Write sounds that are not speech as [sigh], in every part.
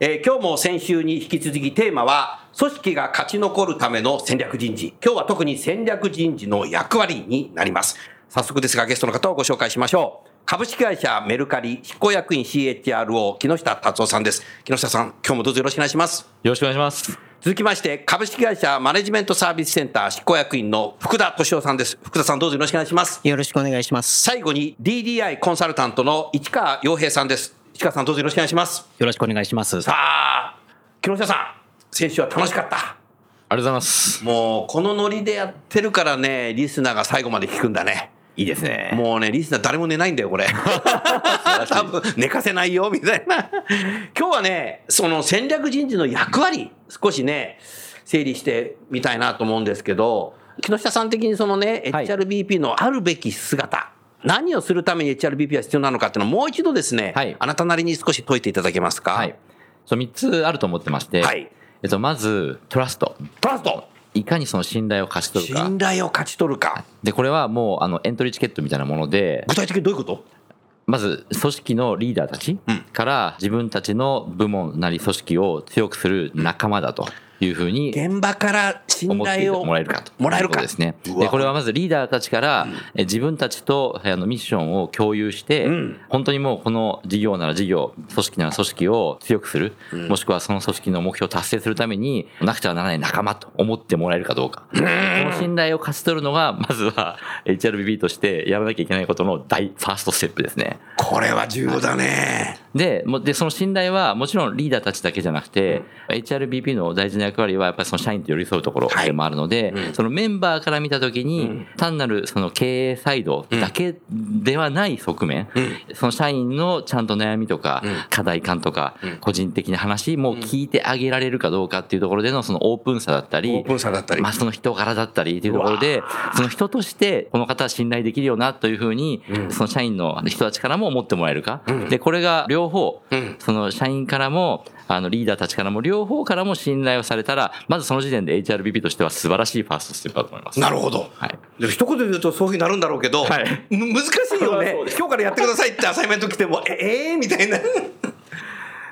えー今日も先週に引き続きテーマは、組織が勝ち残るための戦略人事。今日は特に戦略人事の役割になります。早速ですがゲストの方をご紹介しましょう。株式会社メルカリ執行役員 CHRO 木下達夫さんです。木下さん、今日もどうぞよろしくお願いします。よろしくお願いします。続きまして、株式会社マネジメントサービスセンター執行役員の福田敏夫さんです。福田さんどうぞよろしくお願いします。よろしくお願いします。最後に DDI コンサルタントの市川洋平さんです。市川さんどうぞよろしくお願いします。よろしくお願いします。さあ、木下さん、先週は楽しかった。ありがとうございます。もう、このノリでやってるからね、リスナーが最後まで聞くんだね。いいですね。もうね、リスナー誰も寝ないんだよ、これ。[laughs] 多分、寝かせないよ、みたいな。今日はね、その戦略人事の役割、少しね、整理してみたいなと思うんですけど、木下さん的にそのね、はい HRBP のあるべき姿、何をするために HRBP は必要なのかっていうのをもう一度ですね、はいあなたなりに少し解いていただけますか？はい。そう、3つあると思ってまして、はいえっと、まず、トラスト。トラストいかにその信頼を勝ち取るか。信頼を勝ち取るか。で、これはもう、あの、エントリーチケットみたいなもので、具体的にどういうこと？まず、組織のリーダーたちうんから自分たちの部門なり組織を強くする仲間だというふうに現場から信頼をもらえるかと。もらえるかですね。で、これはまずリーダーたちから、え自分たちとあのミッションを共有して、うん本当にもうこの事業なら事業、組織なら組織を強くする、もしくはその組織の目標を達成するために、なくてはならない仲間と思ってもらえるかどうか。この信頼を勝ち取るのが、まずは HRBB としてやらなきゃいけないことの大ファーストステップですね。これは重要だね。で、もで、その信頼はもちろんリーダーたちだけじゃなくて、HRBP の大事な役割はやっぱりその社員と寄り添うところでもあるので、そのメンバーから見たときに、単なるその経営サイドだけではない側面、その社員のちゃんと悩みとか、課題感とか、個人的な話も聞いてあげられるかどうかっていうところでのそのオープンさだったり、オープンさだったり。まあその人柄だったりっていうところで、その人としてこの方は信頼できるよなというふうに、その社員の人たちからも思ってもらえるか。で、これが両方、その社員からも、あのリーダーたちからも両方からも信頼をされたら、まずその時点で HRBP としては素晴らしいファーストステップだと思います。なるほど。はい。で一言で言うとそういうふうになるんだろうけど、はい。む難しいよね。[laughs] 今日からやってくださいってアサイメント来てもええー、みたいな。[laughs]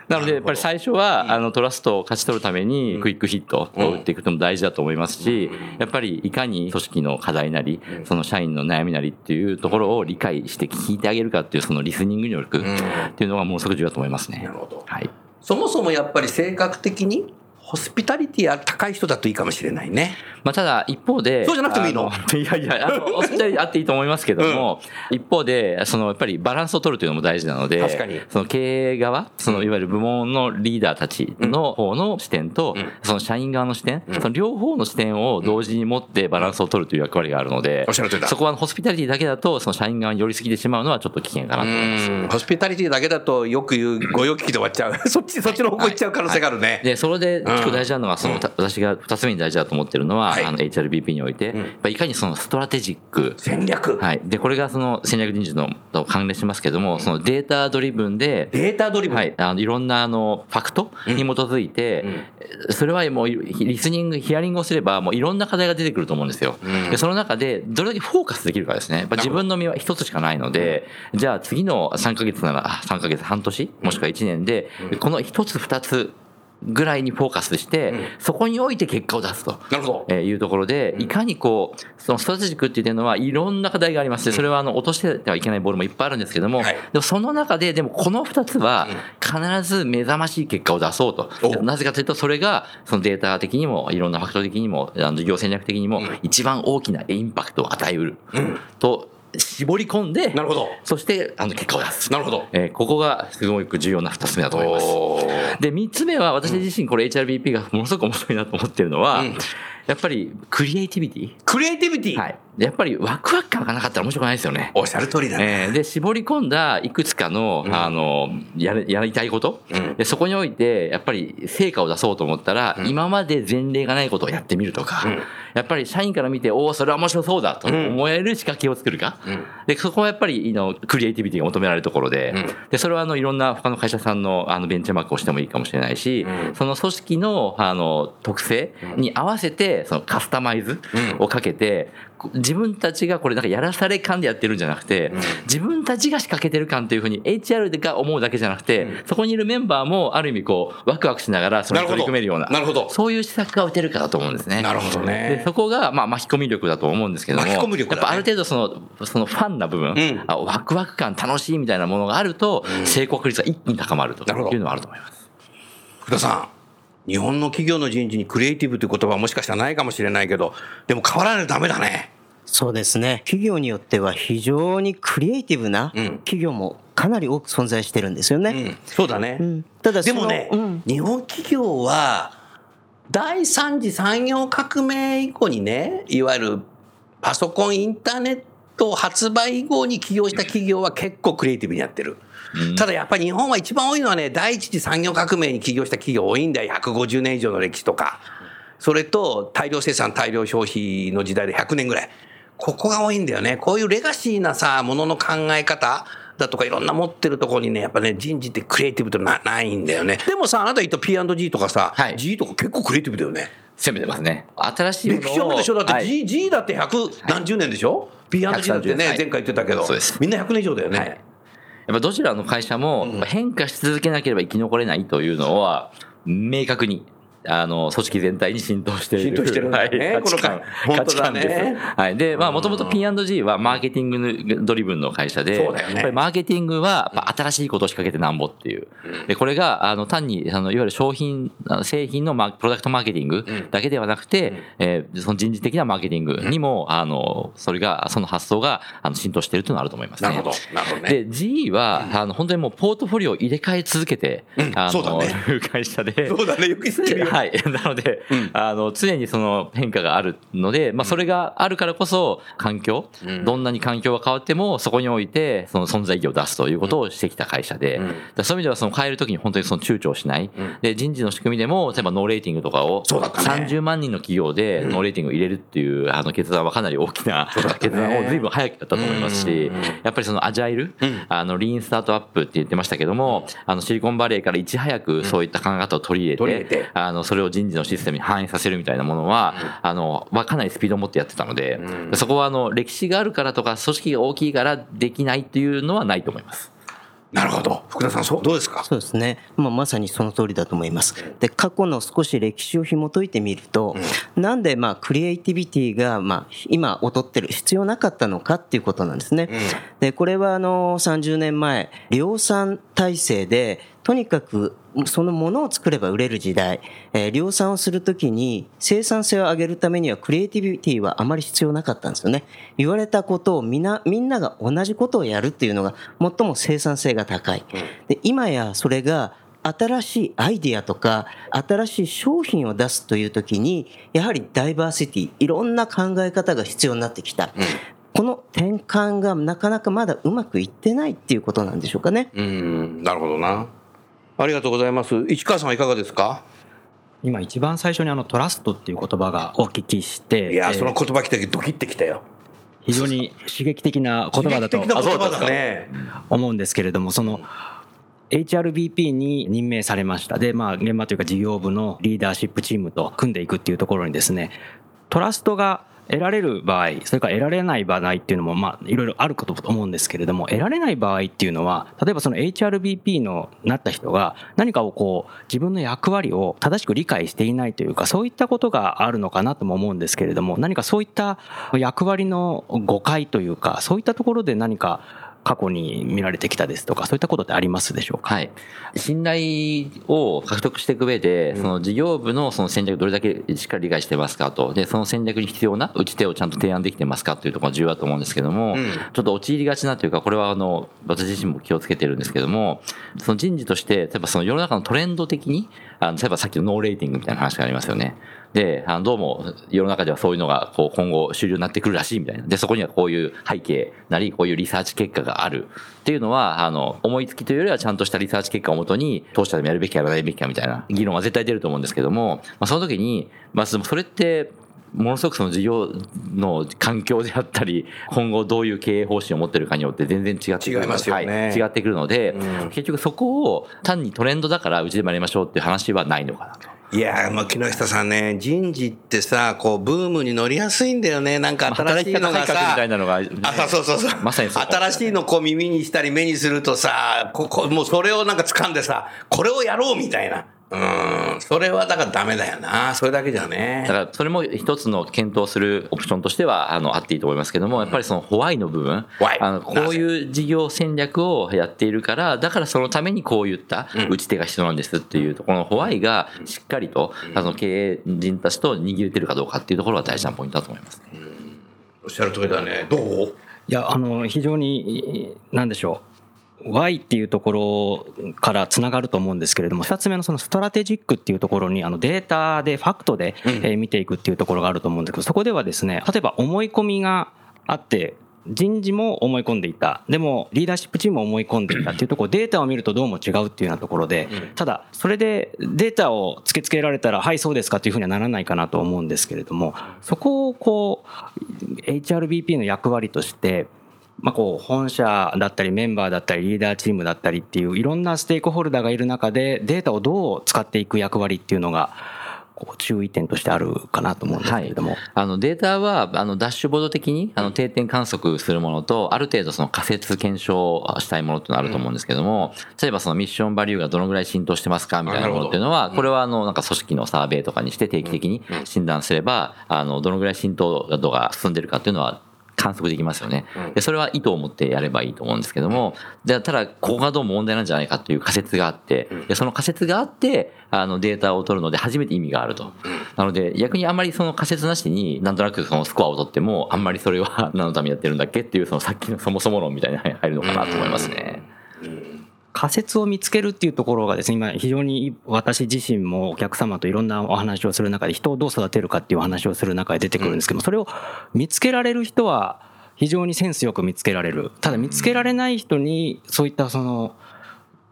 なので、やっぱり最初は、あの、トラストを勝ち取るために、クイックヒットを打っていくのも大事だと思いますし、やっぱり、いかに組織の課題なり、その社員の悩みなりっていうところを理解して聞いてあげるかっていう、そのリスニング力っていうのがものすごく重要だと思いますね。なるほど。はい。そもそもやっぱり性格的にホスピタリティが高い人だといいかもしれないね。まあ、ただ、一方で。そうじゃなくてもいいの？あ [laughs] いやいや、あの、[laughs] お二人あっていいと思いますけども、一方で、その、やっぱりバランスを取るというのも大事なので、確かに。その経営側、その、いわゆる部門のリーダーたちの方の視点と、その社員側の視点、その両方の視点を同時に持ってバランスを取るという役割があるので、そこはホスピタリティだけだと、その社員側に寄りすぎてしまうのはちょっと危険かなと思います。うん。ホスピタリティだけだとよく言う御用聞きで終わっちゃう。[laughs] そっちそっちの方向行っちゃう可能性があるね、で、それで結構大事なのは、その、た私が二つ目に大事だと思ってるのは、はい。あの、HRBP において、いかにその strategic、戦略、はい。で、これがその戦略人事のと関連しますけども、そのデータドリブンで、データドリブン、はい。あの、いろんな、あの、ファクトに基づいて、それはもう、リスニング、ヒアリングをすれば、もういろんな課題が出てくると思うんですよ。で、その中で、どれだけフォーカスできるかですね。やっぱ自分の身は一つしかないので、じゃあ次の3ヶ月なら、あ3ヶ月、半年、もしくは1年で、この一つ二つぐらいにフォーカスして、そこにおいて結果を出すと。いうところで、いかにこう、そのストラテジックっていうのはいろんな課題がありまして、それはあの落としてはいけないボールもいっぱいあるんですけども、はい。でもその中で、でもこの2つは必ず目覚ましい結果を出そうと。おなぜかというと、それがそのデータ的にも、いろんなファクト的にも、あの事業戦略的にも、一番大きなインパクトを与えうると絞り込んで、なるほど。そしてあの結果を出す。なるほど。えーここがすごく重要な2つ目だと思います。で、三つ目は、私自身これ HRBP がものすごく面白いなと思ってるのは、うんやっぱりクリエイティビティ？クリエイティビティ？はい。やっぱりワクワク感がなかったら面白くないですよね。おっしゃる通りだね。えーで、絞り込んだいくつかの、あの、やる、やりたいこと、うん。で、そこにおいて、やっぱり成果を出そうと思ったら、今まで前例がないことをやってみるとか、うん。やっぱり社員から見て、おお、それは面白そうだと思える仕掛けを作るか、うん。で、そこはやっぱり、のクリエイティビティが求められるところで、うん。で、それはあの、いろんな他の会社さんのあのベンチャーマークをしてもいいかもしれないし、うん。その組織のあの特性に合わせて、そのカスタマイズうんをかけて、こ自分たちがこれなんかやらされ感でやってるんじゃなくて、自分たちが仕掛けてる感というふうに HR が思うだけじゃなくて、そこにいるメンバーもある意味こう、ワクワクしながらそれに取り組めるような、なるほど。そういう施策が打てるかだと思うんですね。なるほどでね。そこが、まあ、巻き込み力だと思うんですけども、巻き込み力だねやっぱある程度その、そのファンな部分、んあワクワク感、楽しいみたいなものがあると、成功確率が一気に高まるというのはあると思います。福田さん。日本の企業の人事にクリエイティブという言葉はもしかしたらないかもしれないけど、でも変わらないとダメだね。そうですね。企業によっては非常にクリエイティブなうん企業もかなり多く存在してるんですよね。うん、そうだね。うんただでもね、うん日本企業は第三次産業革命以降にねいわゆるパソコンインターネット発売以後に起業した企業は結構クリエイティブにやってる。ただやっぱり日本は一番多いのはね第一次産業革命に起業した企業多いんだよ。150年以上の歴史とか。それと大量生産大量消費の時代で100年ぐらい。ここが多いんだよね。こういうレガシーなさものの考え方だとかいろんな持ってるところにねやっぱね人事ってクリエイティブってなないんだよね。でもさあなた言った P&G とかさ、はい。G とか結構クリエイティブだよね。攻めてますね。新しい歴史あるでしょだってはい。G,、G だって百何十年でしょ？P&G だってね、はい。前回言ってたけど。みんな100年以上だよね、はいやっぱどちらの会社も変化し続けなければ生き残れないというのは明確にあの組織全体に浸透している。浸透してるね。はい、価値観。この価値観です。はい。で、まあもともと P&G はマーケティングドリブンの会社で、そうだよね。やっぱりマーケティングは新しいことを仕掛けてなんぼっていう。で、これがあの単にあのいわゆる商品、製品のプロダクトマーケティングだけではなくて、えーその人事的なマーケティングにも、あの、それが、その発想があの浸透しているというのはあると思いますね。なるほど。なるほどね。で、G は、あの、本当にもうポートフォリオを入れ替え続けて、うん。あの、そうだね。[laughs] 会社で。そうだね。よく知ってるよはい。[laughs] なので、あの、常にその変化があるので、まあ、それがあるからこそ、環境、どんなに環境が変わっても、そこにおいて、その存在意義を出すということをしてきた会社で、だからそういう意味では、その変えるときに本当にその躊躇しない。で、人事の仕組みでも、例えばノーレーティングとかを、そうだったね。30万人の企業でノーレーティングを入れるっていう、あの、決断はかなり大きな決断を随分早くやったと思いますし、やっぱりそのアジャイル、あの、リーンスタートアップって言ってましたけども、あの、シリコンバレーからいち早くそういった考え方を取り入れて取り入れて、あの、それを人事のシステムに反映させるみたいなものは、あの、はかなりスピードを持ってやってたので、そこはあの、歴史があるからとか、組織が大きいからできないっていうのはないと思います。なるほど。福田さんそう？どうですか？そうですね、まあ、まさにその通りだと思います。で過去の少し歴史を紐解いてみると、なんでまあクリエイティビティがまあ今劣ってる必要なかったのかっていうことなんですね。でこれはあの30年前量産体制でとにかくそのものを作れば売れる時代、えー量産をするときに生産性を上げるためにはクリエイティビティはあまり必要なかったんですよね。言われたことをみんなみんなが同じことをやるっていうのが最も生産性が高い。で今やそれが新しいアイディアとか新しい商品を出すというときにやはりダイバーシティいろんな考え方が必要になってきた。この転換がなかなかまだうまくいってないっていうことなんでしょうかね。うんなるほどなありがとうございます。市川さんはいかがですか？今一番最初にあのトラストっていう言葉がお聞きして、いや、えーその言葉来たけどドキってきたよ。非常に刺激的な言葉だと思うんですけれども、その HRBP に任命されました。で、まあ、現場というか事業部のリーダーシップチームと組んでいくっていうところにですね、トラストが得られる場合それから得られない場合っていうのもまあいろいろあるかと思うんですけれども得られない場合っていうのは例えばその HRBP のなった人が何かをこう自分の役割を正しく理解していないというかそういったことがあるのかなとも思うんですけれども何かそういった役割の誤解というかそういったところで何か過去に見られてきたですとかそういったことってありますでしょうか？はい。信頼を獲得していく上で、その事業部のその戦略どれだけしっかり理解してますかと、で、その戦略に必要な打ち手をちゃんと提案できてますかというところが重要だと思うんですけども、ちょっと陥りがちなというか、これはあの、私自身も気をつけてるん。ですけども、その人事として、例えばその世の中のトレンド的に、あの、例えばさっきのノーレーティングみたいな話がありますよね。で、あのどうも世の中ではそういうのがこう今後主流になってくるらしいみたいな。で、そこにはこういう背景なり、こういうリサーチ結果があるっていうのは、あの、思いつきというよりはちゃんとしたリサーチ結果をもとに、当社でもやるべきかやらないべきかみたいな議論は絶対出ると思うんですけども、まあその時に、まあそれって、ものすごくその事業の環境であったり、今後どういう経営方針を持ってるかによって全然違ってくる。ますよねはい違ってくるので、結局そこを単にトレンドだからうちでもやりましょうっていう話はないのかなと。いやー、まあ、木下さんね、人事ってさ、こう、ブームに乗りやすいんだよね。なんか新しいのがさ、みたいなのがあ、そうそうそう。まさに新しいのこう耳にしたり目にするとさ、ここ、もうそれをなんか掴んでさ、これをやろうみたいな。うん、それはだからダメだよな。それだけじゃねだ。からそれも一つの検討するオプションとしてはあのあっていいと思いますけどもやっぱりそのホワイの部分 Why？あのこういう事業戦略をやっているからだからそのためにこういった打ち手が必要なんですっていうところのホワイがしっかりとあの経営人たちと握れてるかどうかっていうところが大事なポイントだと思いますね。おっしゃる通りだね。どう？いやあの非常に何でしょう Y っていうところからつながると思うんですけれども2つ目のそのストラテジックっていうところにあのデータでファクトでえー見ていくっていうところがあると思うんですけどそこではですね例えば思い込みがあって人事も思い込んでいた。でもリーダーシップチームも思い込んでいたっていうところデータを見るとどうも違うっていうようなところでただそれでデータを突きつけられたらはいそうですかっていうふうにはならないかなと思うんですけれどもそこをこう HRBP の役割としてまあ、こう本社だったりメンバーだったりリーダーチームだったりっていういろんなステークホルダーがいる中でデータをどう使っていく役割っていうのがこう注意点としてあるかなと思うんですけれども、あのデータはあのダッシュボード的にあの定点観測するものとある程度その仮説検証したいものってのがあると思うんですけども例えばそのミッションバリューがどのぐらい浸透してますかみたいなものっていうのはこれはあのなんか組織のサーベイとかにして定期的に診断すればあのどのぐらい浸透度が進んでるかっていうのは観測できますよね。で、それは意図を持ってやればいいと思うんですけども、でただ、ここがどうも問題なんじゃないかという仮説があって、でその仮説があって、あのデータを取るので初めて意味があると。なので、逆にあんまりその仮説なしになんとなくそのスコアを取っても、あんまりそれは何のためにやってるんだっけっていう、そのさっきのそもそも論みたいに入るのかなと思いますね。仮説を見つけるっていうところがですね今非常に私自身もお客様といろんなお話をする中で人をどう育てるかっていうお話をする中で出てくるんですけどもそれを見つけられる人は非常にセンスよく見つけられる。ただ見つけられない人にそういったその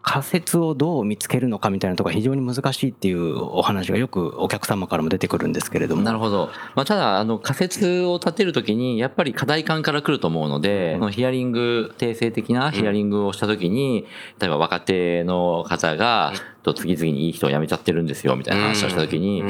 仮説をどう見つけるのかみたいなところが非常に難しいっていうお話がよくお客様からも出てくるんですけれども。なるほど。まあ、ただ、あの、仮説を立てるときに、やっぱり課題感から来ると思うので、そのヒアリング、定性的なヒアリングをしたときに、例えば若手の方が、と次々にいい人を辞めちゃってるんですよ、みたいな話をしたときに、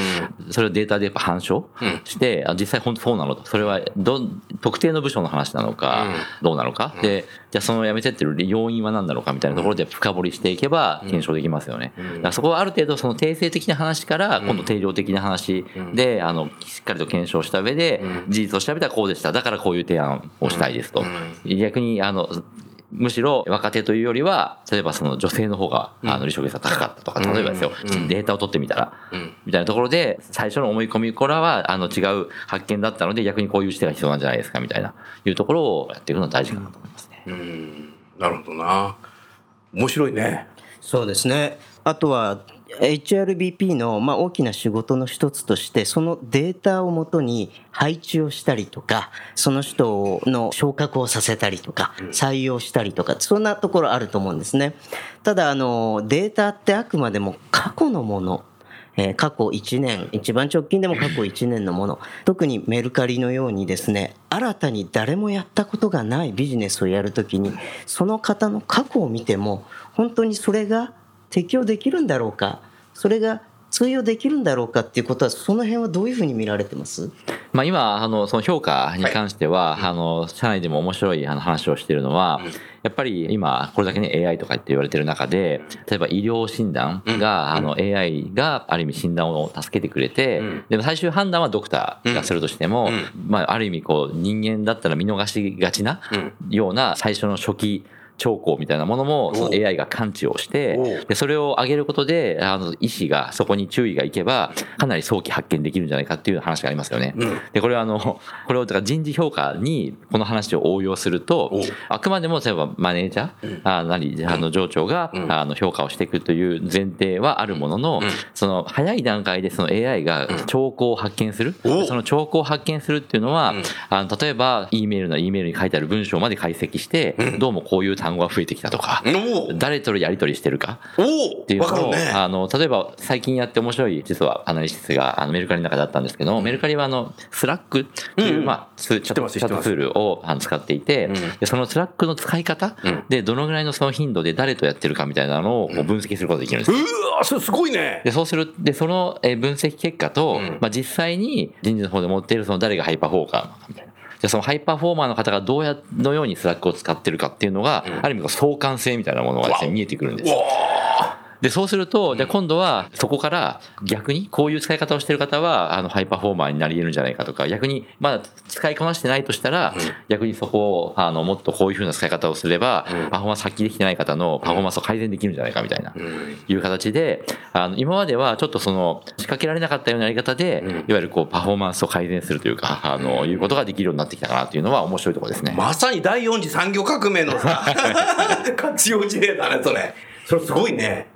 それをデータでやっぱ反証して、あ実際本当そうなのと。それは、ど、特定の部署の話なのか、どうなのか。で、じゃあその辞めてってる要因は何なのかみたいなところで深掘りしていけば検証できますよね。だからそこはある程度その定性的な話から、今度定量的な話で、あの、しっかりと検証した上で、事実を調べたらこうでした。だからこういう提案をしたいですと。逆に、あの、むしろ若手というよりは、例えばその女性の方が、あの、離職率が高かったとか、例えばですよ、データを取ってみたら、みたいなところで、最初の思い込み、これは、あの、違う発見だったので、逆にこういう視点が必要なんじゃないですか、みたいな、いうところをやっていくのは大事かなと思いますね。なるほどな。面白いね。そうですね。あとは HRBP のまあ大きな仕事の一つとしてそのデータをもとに配置をしたりとかその人の昇格をさせたりとか採用したりとかそんなところあると思うんですね。ただあのデータってあくまでも過去のもの。えー過去1年、一番直近でも [laughs] 過去1年のもの、特にメルカリのようにですね、新たに誰もやったことがないビジネスをやるときに、その方の過去を見ても、本当にそれが適用できるんだろうか、それが通用できるんだろうかっていうことは、その辺はどういうふうに見られてます？まあ、今、あの、その評価に関しては、あの、社内でも面白いあの話をしているのは、やっぱり今、これだけね、AI とかって言われてる中で、例えば医療診断が、あの、AI がある意味診断を助けてくれて、でも最終判断はドクターがするとしても、まあ、ある意味こう、人間だったら見逃しがちなような最初の初期、兆候みたいなものもその AI が感知をしてでそれを上げることであの医師がそこに注意がいけばかなり早期発見できるんじゃないかっていう話がありますよね。でこれはあのこれをだから人事評価にこの話を応用するとあくまでも例えばマネージャーあなりあの上長があの評価をしていくという前提はあるもののその早い段階でその AI が兆候を発見する。その兆候を発見するっていうのはあの例えば E メールなら E メールに書いてある文章まで解析してどうもこういう単語が増えてきたとか、誰とやり取りしてるかっていうのを、ね。あの、例えば最近やって面白い実はアナリシスがあのメルカリの中であったんですけど、メルカリはあの、スラックっていう、まあ、ツチャットツールを使っていて、その Slack の使い方でどのぐらいのその頻度で誰とやってるかみたいなのを分析することができるんですうわそれすごいね。で、そうする、で、その分析結果と、まあ、実際に人事の方で持っているその誰がハイパフォーマーみたいな。で、そのハイパフォーマーの方がどうや、のように Slack を使ってるかっていうのが、ある意味こう相関性みたいなものがですね、見えてくるんですよ。で、そうすると、じゃあ今度はそこから逆にこういう使い方をしてる方は、あの、ハイパフォーマーになり得るんじゃないかとか、逆にまだ使いこなしてないとしたら、逆にそこを、あの、もっとこういうふうな使い方をすれば、パフォーマンス発揮できてない方のパフォーマンスを改善できるんじゃないかみたいな、いう形で、あの、今まではちょっとその、仕掛けられなかったようなやり方で、いわゆるこう、パフォーマンスを改善するというか、あの、いうことができるようになってきたかなっていうのは面白いところですね。まさに第四次産業革命のさ、[laughs] 活用事例だね、それ。それすごいね。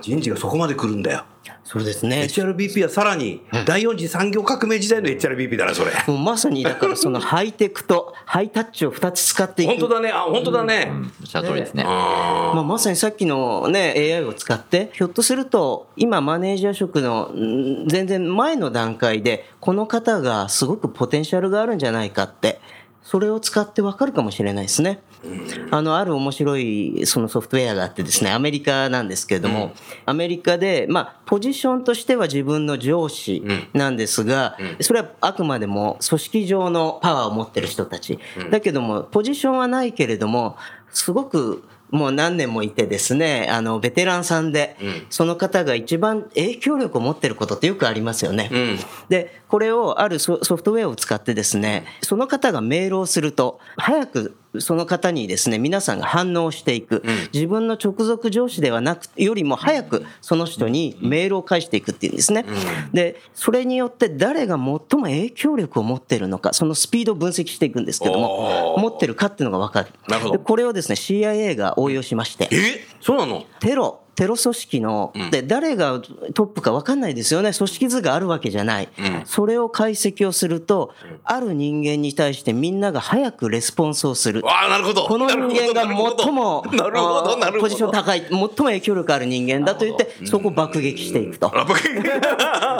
人事がそこまで来るんだよ。そうですね。HRBP はさらに第四次産業革命時代の HRBP だね、それ。もうまさにだからそのハイテクと [laughs] ハイタッチを2つ使っていく。本当だね、あ、本当だね。おっしゃる通りですね。あまあ、まさにさっきの、ね、AI を使って、ひょっとすると、今、マネージャー職のん全然前の段階で、この方がすごくポテンシャルがあるんじゃないかって、それを使ってわかるかもしれないですね。あの、ある面白いそのソフトウェアがあってですね、アメリカなんですけれども、アメリカで、まあ、ポジションとしては自分の上司なんですが、それはあくまでも組織上のパワーを持ってる人たち。だけども、ポジションはないけれども、すごくもう何年もいてですね、あの、ベテランさんで、その方が一番影響力を持ってることってよくありますよね。で、これをあるソソフトウェアを使ってですね、その方がメールをすると、早くその方にですね、皆さんが反応していく。自分の直属上司ではなく、よりも早くその人にメールを返していくっていうんですね。で、それによって誰が最も影響力を持っているのか、そのスピードを分析していくんですけども、持ってるかっていうのが分かる。なるほど。でこれをですね、CIA が応用しまして、え？そうなの？テロ、テロ組織の、で、誰がトップか分かんないですよね。組織図があるわけじゃない。それを解析をすると、ある人間に対してみんなが早くレスポンスをする。ああ、なるほど。この人間が最も、なるほど、なるほど。ポジション高い、最も影響力ある人間だと言って、そこを爆撃していくと。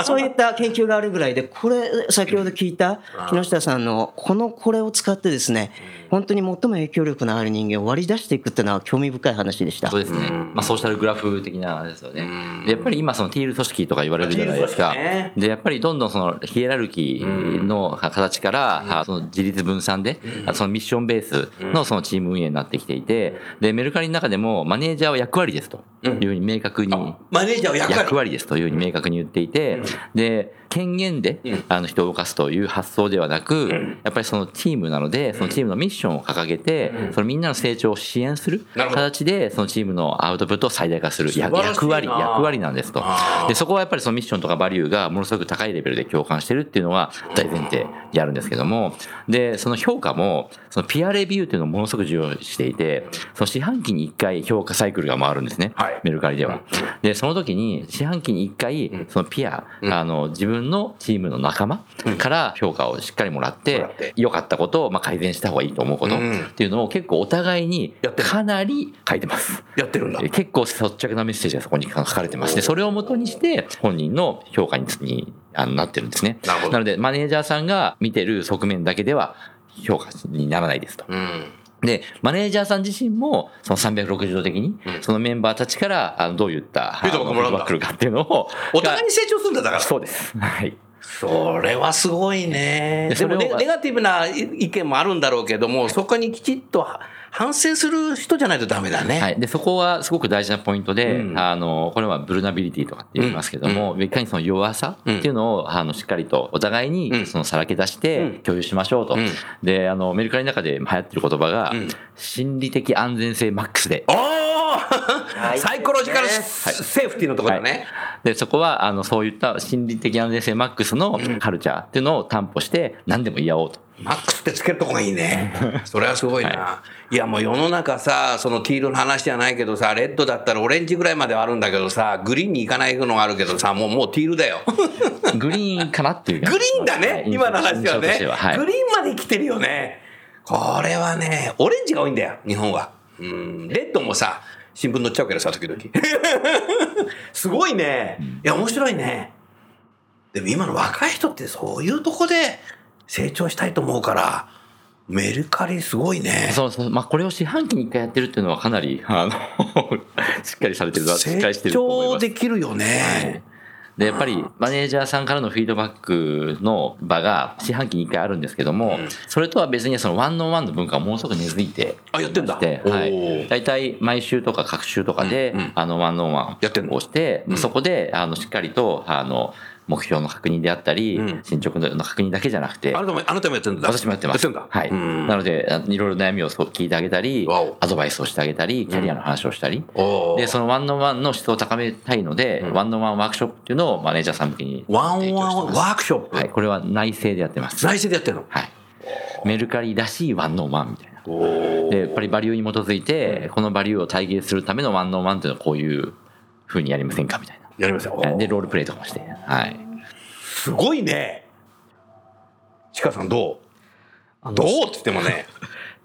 そういった研究があるぐらいで、これ、先ほど聞いた木下さんの、このこれを使ってですね、本当に最も影響力のある人間を割り出していくっていうのは興味深い話でした。そう。ですね。まあ、ソーシャルグラフ的なですよね。で、やっぱり今、そのティール組織とか言われるじゃないですか。で、やっぱりどんどんそのヒエラルキーの形から、あその自立分散で、あそのミッションベースのそのチーム運営になってきていて、で、メルカリの中でもマネージャーは役割ですというふうに明確に、マネージャーは役割。役割ですというふうに明確に言っていて、で、権限であの人を動かすという発想ではなく、やっぱりそのチームなので、そのチームのミッションを掲げて、そのみんなの成長を支援する形で、そのチームのアウトプットを最大化する役割、役割なんですと。で、そこはやっぱりそのミッションとかバリューがものすごく高いレベルで共感してるっていうのが大前提であるんですけども、で、その評価も、そのピアレビューっていうのをものすごく重要視していて、その四半期に一回評価サイクルが回るんですね。はい。メルカリでは。で、その時に四半期に一回、そのピア、あの、自分のチームの仲間から評価をしっかりもらっもてらって、良かったことをまあ改善した方がいいと思うことっうんていうのを結構お互いにかなり書いてます。やってるんだ。え結構率直なメッセージがそこに書かれてます。で、それを元にして本人の評価ににあのなってるんですね。なるほどので、マネージャーさんが見てる側面だけでは評価にならないですと。うん。で、マネージャーさん自身も、その360度的に、そのメンバーたちから、あの、どういった、フィードバックもらうんだあるかっていうのを、お互いに成長するんだ、だから。そうです。はい。それはすごいね。でもネネガティブな意見もあるんだろうけども、そこにきちっと反省する人じゃないとダメだね。はい。で、そこはすごく大事なポイントで、うんあの、これはブルナビリティとかって言いますけども、いかにその弱さっていうのを、あの、しっかりとお互いうんに、そのさらけ出しうんて共有しましょうと。うんで、あの、メルカリの中で流行ってる言葉が、ん心理的安全性マックスで。おーサイコロジカルセーフティーのところだね。で、そこは、あの、そういった心理的安全性マックスのカルチャーっていうのを担保して、何でも言い合おうと。マックスってつけるとこがいいね。[laughs] それはすごいな。、はいや、もう世の中さ、その黄色の話じゃないけどさ、レッドだったらオレンジぐらいまではあるんだけどさ、グリーンに行かないのがあるけどさ、もう、もうティールだよ。[laughs] グリーンかなっていうグリーンだね、はい今の話はね、ははいグリーンまで来てるよね。これはね、オレンジが多いんだよ、日本は。うん、レッドもさ、新聞載っちゃうけどさ、時々。[laughs] すごいね。いや、面白いね。でも今の若い人ってそういうとこで成長したいと思うから、メルカリすごいね。そうそう。まあ、これを四半期に一回やってるっていうのはかなり、あの、[laughs] しっかりされてる、しっか成りしてると思い長ます。できるよね。で、やっぱり、マネージャーさんからのフィードバックの場が四半期に一回あるんですけども、それとは別にそのワンオンワンの文化がものすごく根付いてあやってんだ。で、はい。大体毎週とか各週とかで、あの、ワンオンワンをして、そこで、あの、しっかりと、あの、目標の確認であったり、うん進捗の確認だけじゃなくて、あなたも、あなたもやってるんだ。私もやってます。やってんだ。はい。うんなので、あいろいろ悩みを聞いてあげたりアドバイスをしてあげたり、キャリアの話をしたり。で、そのワンオンワンの質を高めたいので、ワンオンワンワークショップっていうのをマネージャーさん向けにワンワンワークショップ？はい。これは内政でやってます。内政でやってるの？はい。メルカリらしいワンオンワンみたいな。おで、やっぱりバリューに基づいて、このバリューを体現するためのワンオンワンっていうのはこういう風にやりませんかみたいやりますよ。な。で、ロールプレイとかもして。はい。すごいね。ちかさんどう？どうって言ってもね。[laughs]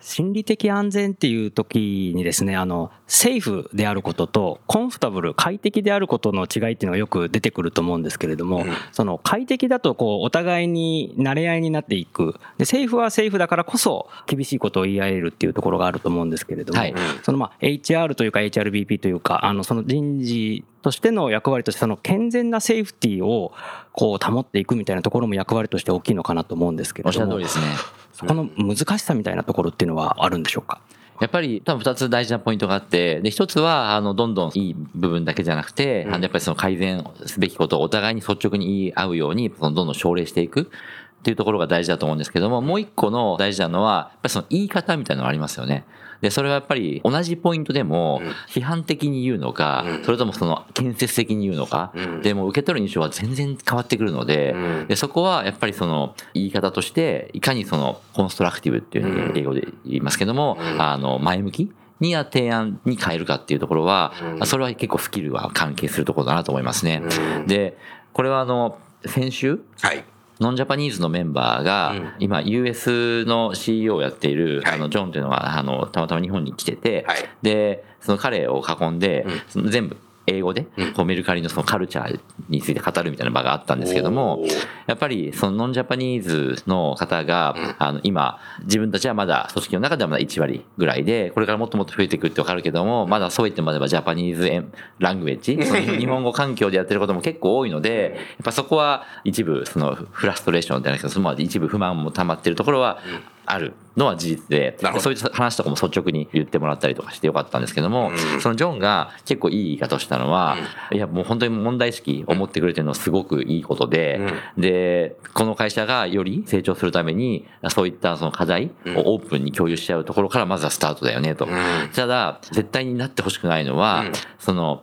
心理的安全っていう時にですねあのセーフであることとコンフォタブル快適であることの違いっていうのがよく出てくると思うんですけれども、うんその快適だとこうお互いに慣れ合いになっていくでセーフはセーフだからこそ厳しいことを言い合えるっていうところがあると思うんですけれども、はいそのまあ HR というか HRBP というかあのその人事としての役割としてその健全なセーフティーをこう保っていくみたいなところも役割として大きいのかなと思うんですけおっしゃれどもる通りですね。そこの難しさみたいなところっていうのはあるんでしょうか？やっぱり多分二つ大事なポイントがあって、で、一つは、あの、どんどんいい部分だけじゃなくて、あの、やっぱりその改善すべきことをお互いに率直に言い合うように、そのどんどん奨励していくっていうところが大事だと思うんですけども、もう一個の大事なのは、やっぱりその言い方みたいなのがありますよね。で、それはやっぱり同じポイントでも、批判的に言うのか、それともその建設的に言うのか、でも受け取る印象は全然変わってくるので、でそこはやっぱりその言い方として、いかにそのコンストラクティブっていう英語で言いますけども、あの、前向きにや提案に変えるかっていうところは、それは結構スキルは関係するところだなと思いますね。で、これはあの、先週、はい。ノンジャパニーズのメンバーが、今 US の CEO をやっている、はい。あの、ジョンっていうのが、あの、たまたま日本に来てて、はい。で、その彼を囲んで、全部、英語で、こうメルカリのそのカルチャーについて語るみたいな場があったんですけどもやっぱりそのノンジャパニーズの方が、あの、今、自分たちはまだ組織の中ではまだ1割ぐらいで、これからもっともっと増えていくってわかるけども、まだそう言ってまではジャパニーズエン [laughs] ラングエッジ、日本語環境でやってることも結構多いので、やっぱそこは一部、そのフラストレーションじゃないけど、その一部不満も溜まってるところはあるのは事実でそういう話とかも率直に言ってもらったりとかしてよかったんですけども、そのジョンが結構いい言い方をしたのは、いやもう本当に問題意識を持ってくれてるのはすごくいいことで、で、この会社がより成長するために、そういったその課題をオープンに共有しちゃうところからまずはスタートだよねと。ただ、絶対になってほしくないのは、その、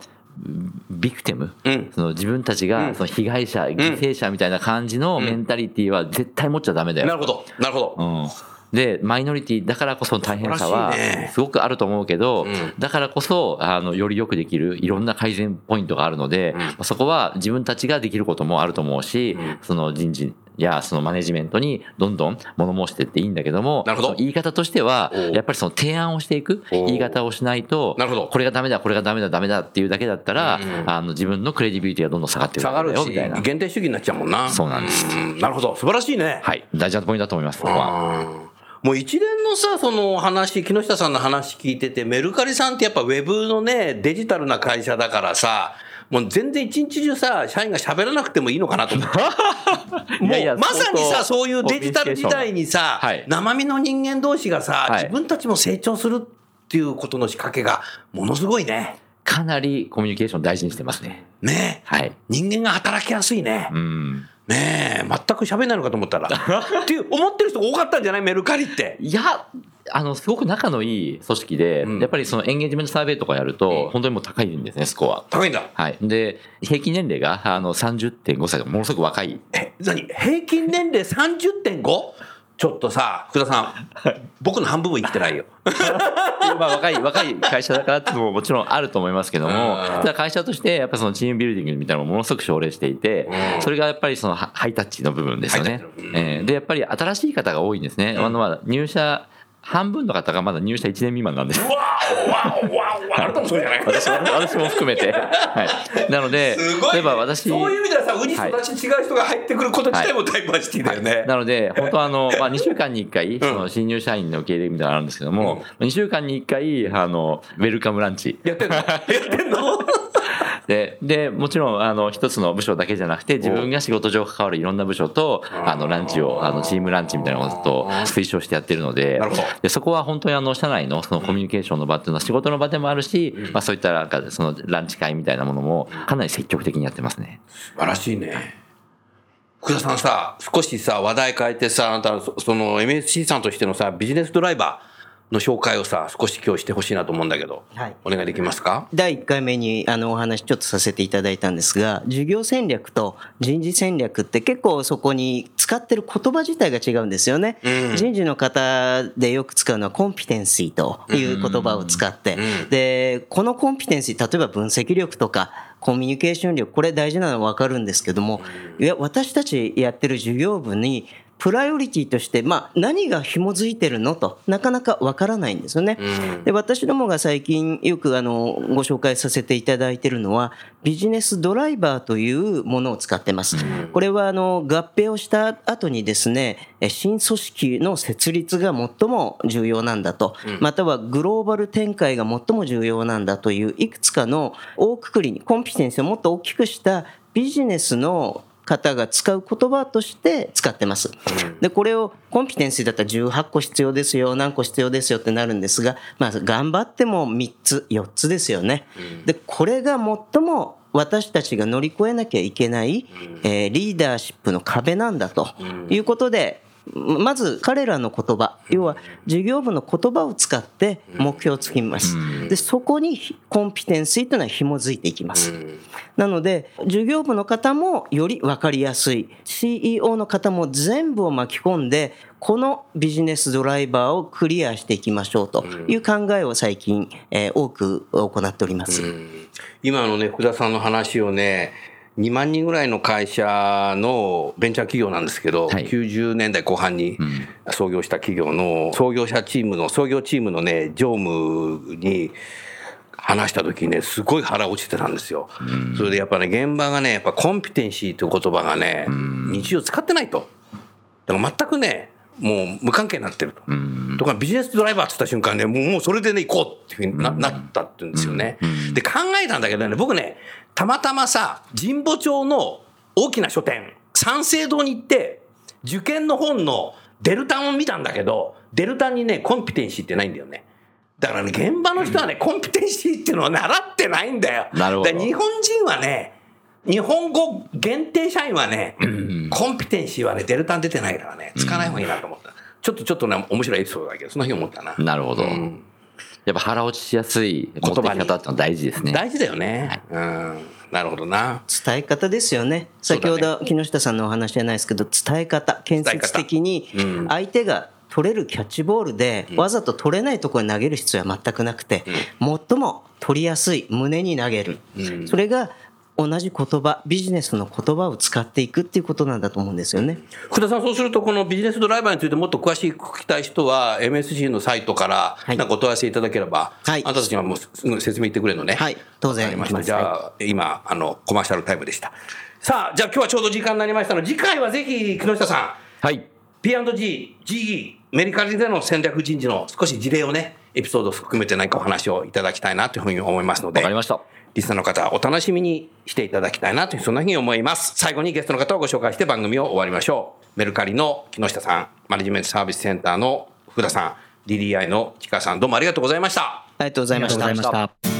ビクテム、うん。その自分たちがその被害者、犠牲者みたいな感じのメンタリティは絶対持っちゃダメだよ。なるほど。なるほど。うん。で、マイノリティだからこその大変さはすごくあると思うけど、んだからこそ、あの、よりよくできるいろんな改善ポイントがあるので、まあそこは自分たちができることもあると思うし、その人事やそのマネジメントにどんどん物申していっていいんだけども、なるほど言い方としてはやっぱりその提案をしていく言い方をしないと、なるほどこれがダメだ、これがダメだ、ダメだっていうだけだったら、あの、自分のクレディビリティがどんどん下がってくる下がるし、みたいな。限定主義になっちゃうもんな。そうなんですうんなるほど。素晴らしいね。はい。大事なポイントだと思います、ここは。うんもう一連のさ、その話、木下さんの話聞いてて、メルカリさんってやっぱウェブのね、デジタルな会社だからさ、もう全然一日中さ、社員が喋らなくてもいいのかなと思って。も [laughs] いやいやうまさにさ、そういうデジタル時代にさ、はい生身の人間同士がさ、はい自分たちも成長するっていうことの仕掛けが、ものすごいね。かなりコミュニケーション大事にしてますね。ねはい。人間が働きやすいね。うん。ねえ、全く喋んないのかと思ったら。[laughs] っていう、思ってる人が多かったんじゃない？メルカリって。いや、あの、すごく仲のいい組織で、うんやっぱりそのエンゲージメントサーベイとかやると、本当にもう高いんですね、スコア。高いんだ。はい。で、平均年齢が、あの、30.5歳でものすごく若い。え、何？平均年齢 30.5? ちょっとさ、福田さん、僕の半分も生きてないよ。[laughs] まあ、若い、若い会社だからってのももちろんあると思いますけども、ただ会社として、やっぱそのチームビルディングみたいなのをものすごく奨励していて、それがやっぱりそのハハイタッチの部分ですよね。で、やっぱり新しい方が多いんですね。あの、まあ、入社、半分の方がまだ入社1年未満なんです。わおわおわおあなたもそうじゃない？私も私も含めて。はい。なので、例えば私、そういう意味ではさ、ウニと立ち違う人が入ってくること自体もダイバーシティだよね。なので、本当あの、まあ、2週間に1回、その新入社員の受け入れみたいなのあるんですけども、2週間に1回、あの、ウェルカムランチ。やってんの？やってんの？で、で、もちろん、あの、一つの部署だけじゃなくて、自分が仕事上関わるいろんな部署と、あの、ランチを、あの、チームランチみたいなことと推奨してやってるのでなるほど、で、そこは本当にあの、社内のそのコミュニケーションの場っていうのは仕事の場でもあるし、まあ、そういったなんか、その、ランチ会みたいなものも、かなり積極的にやってますね。素晴らしいね。福田さんさ、少しさ、話題変えてさ、あなたその MSC さんとしてのさ、ビジネスドライバーの紹介をさ、少し今日してほしいなと思うんだけど、はい。お願いできますか？第1回目にあのお話ちょっとさせていただいたんですが事業戦略と人事戦略って結構そこに使ってる言葉自体が違うんですよね、人事の方でよく使うのはコンピテンシーという言葉を使って、でこのコンピテンシー例えば分析力とかコミュニケーション力これ大事なのは分かるんですけどもいや私たちやってる事業部にプライオリティとして、まあ、何が紐づいてるのとなかなかわからないんですよね。で私どもが最近よくあのご紹介させていただいているのはビジネスドライバーというものを使ってます。これはあの合併をした後にですねえ新組織の設立が最も重要なんだと、またはグローバル展開が最も重要なんだといういくつかの大くくりにコンピテンスをもっと大きくしたビジネスの方が使う言葉として使ってます。で、これをコンピテンシーだったら18個必要ですよ、何個必要ですよってなるんですが、まあ、頑張っても3つ、4つですよね。で、これが最も私たちが乗り越えなきゃいけない、えーリーダーシップの壁なんだということで、まず彼らの言葉、要は事業部の言葉を使って目標をつきます。で、そこにコンピテンシーというのは紐づいていきます。なので、事業部の方もより分かりやすい、CEO の方も全部を巻き込んで、このビジネスドライバーをクリアしていきましょうという考えを最近、えー多く行っております。今のね、福田さんの話をね、2万人ぐらいの会社のベンチャー企業なんですけど、はい90年代後半に創業した企業の創業者チームの、創業チームのね、常務に話した時にね、すごい腹落ちてたんですよ。それでやっぱね、現場がね、やっぱコンピテンシーという言葉がね、日常使ってないと。だから全くね、もう無関係になってると。とかビジネスドライバーって言った瞬間ね、もうもうそれでね、行こうっていうふうにな,、なったって言うんですよね。で、考えたんだけどね、僕ね、たまたまさ、神保町の大きな書店、三省堂に行って、受験の本のデルタンを見たんだけど、デルタンにね、コンピテンシーってないんだよね。だからね、現場の人はね、コンピテンシーっていうのを習ってないんだよ。なるほど日本人はね、日本語限定社員はね、コンピテンシーはね、デルタン出てないからね、使わない方がいいなと思った。ちょっとちょっとね、面白いエピソードだけど、その日思ったな。なるほど。んやっぱ腹落ちしやすい持ってき方って大事ですね。大事だよね。うん。なるほどな。伝え方ですよね。先ほど木下さんのお話じゃないですけど、伝え方、建設的に相手が取れるキャッチボールで、わざと取れないところに投げる必要は全くなくて、最も取りやすい胸に投げる。それが同じ言葉、ビジネスの言葉を使っていくっていうことなんだと思うんですよね。福田さん、そうすると、このビジネスドライバーについてもっと詳しく聞きたい人は、MSG のサイトから、はいなんかお問い合わせいただければ、はいあんたたちにはもうすぐ説明言ってくれるのね。はい当然ました。じゃあ、今、あの、コマーシャルタイムでした。さあ、じゃあ今日はちょうど時間になりましたので、次回はぜひ、木下さん、はい。P&G、GE、メリカリでの戦略人事の少し事例をね、エピソードを含めて何かお話をいただきたいなというふうに思いますので、わかりました。リスナーの方、お楽しみにしていただきたいなという、そんなふうに思います。最後にゲストの方をご紹介して番組を終わりましょう。メルカリの木下さん、マネジメントサービスセンターの福田さん、DDI の木川さん、どうもありがとうございました。ありがとうございましたありがとうございました。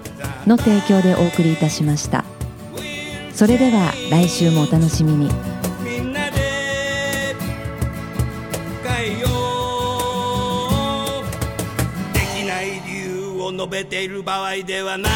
の提供でお送りいたしました。それでは来週もお楽しみに。みんなで変えよ。うできない理由を述べている場合ではない。